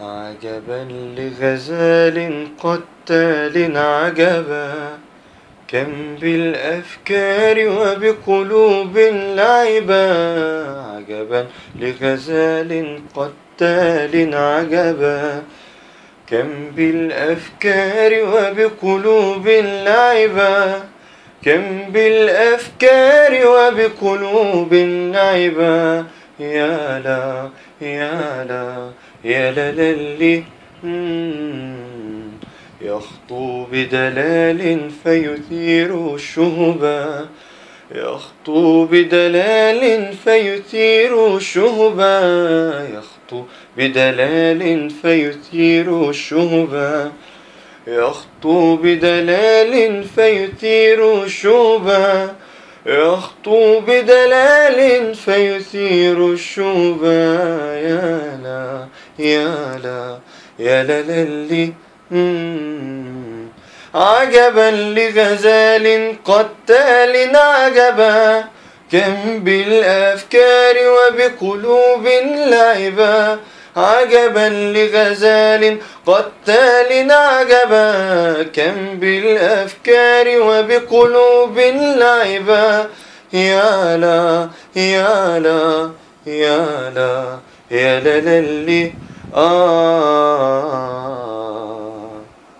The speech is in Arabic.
عجبا لغزال قتال عجبا كم بالأفكار وبقلوب لعبا عجبا لغزال قتال عجبا كم بالأفكار وبقلوب لعبا كم بالأفكار وبقلوب لعبا يا لا يا لا يا للي يخطو بدلال فيثير الشهبا يخطو بدلال فيثير الشهبا يخطو بدلال فيثير الشهبا يخطو بدلال فيثير الشهبا يخطو بدلال فيثير الشوبا يا لا يا لا يا للي عجبا لغزال قتال عجبا كم بالأفكار وبقلوب لعبا. عجبا لغزال قتال عجبا كم بالأفكار وبقلوب لعبا. يا لا يا لا يا لا يا للي آه.